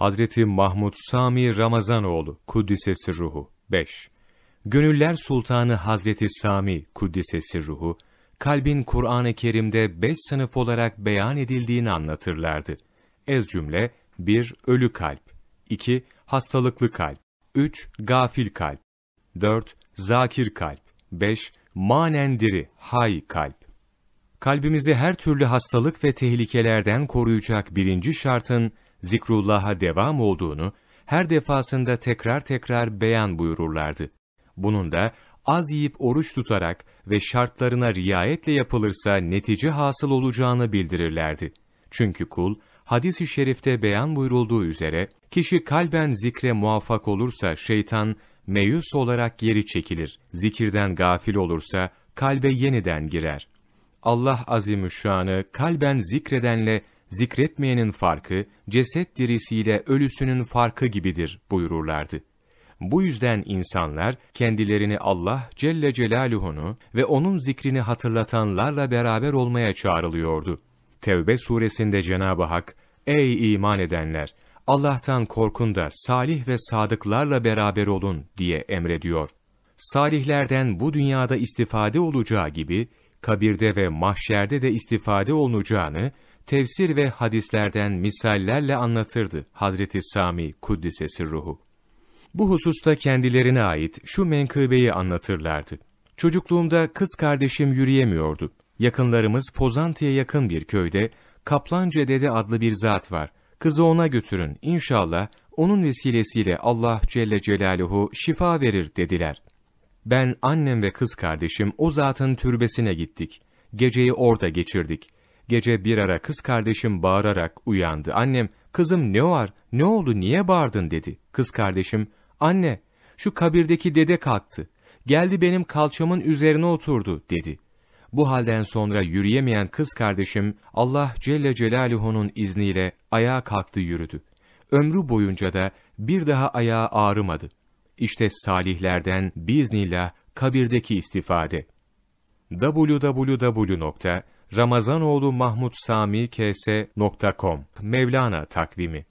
Hazreti Mahmud Sami Ramazanoğlu Kuddisesi Ruhu 5. Gönüller Sultanı Hazreti Sami Kuddisesi Ruhu, kalbin Kur'an-ı Kerim'de beş sınıf olarak beyan edildiğini anlatırlardı. Ez cümle 1. Ölü kalp 2. Hastalıklı kalp 3. Gafil kalp 4. Zakir kalp 5. Manendiri, hay kalp. Kalbimizi her türlü hastalık ve tehlikelerden koruyacak birinci şartın zikrullah'a devam olduğunu her defasında tekrar tekrar beyan buyururlardı. Bunun da az yiyip oruç tutarak ve şartlarına riayetle yapılırsa netice hasıl olacağını bildirirlerdi. Çünkü kul, hadis-i şerifte beyan buyurulduğu üzere, kişi kalben zikre muvaffak olursa şeytan, meyus olarak geri çekilir. Zikirden gafil olursa, kalbe yeniden girer. Allah azimüşşanı kalben zikredenle zikretmeyenin farkı, ceset dirisiyle ölüsünün farkı gibidir buyururlardı. Bu yüzden insanlar kendilerini Allah Celle Celaluhu'nu ve onun zikrini hatırlatanlarla beraber olmaya çağrılıyordu. Tevbe suresinde Cenab-ı Hak, Ey iman edenler! Allah'tan korkun da salih ve sadıklarla beraber olun diye emrediyor. Salihlerden bu dünyada istifade olacağı gibi, kabirde ve mahşerde de istifade olunacağını, tefsir ve hadislerden misallerle anlatırdı Hazreti Sami Kuddisesi ruhu. Bu hususta kendilerine ait şu menkıbeyi anlatırlardı. Çocukluğumda kız kardeşim yürüyemiyordu. Yakınlarımız Pozantı'ya yakın bir köyde Kaplanca Dede adlı bir zat var. Kızı ona götürün, inşallah onun vesilesiyle Allah Celle Celaluhu şifa verir dediler. Ben, annem ve kız kardeşim o zatın türbesine gittik. Geceyi orada geçirdik. Gece bir ara kız kardeşim bağırarak uyandı. Annem, kızım ne var, ne oldu, niye bağırdın dedi. Kız kardeşim, anne, şu kabirdeki dede kalktı. Geldi benim kalçamın üzerine oturdu dedi. Bu halden sonra yürüyemeyen kız kardeşim Allah Celle Celaluhu'nun izniyle ayağa kalktı yürüdü. Ömrü boyunca da bir daha ayağı ağrımadı. İşte salihlerden biiznillah kabirdeki istifade. www.ramazanoğlu Mahmud Sami Mevlana takvimi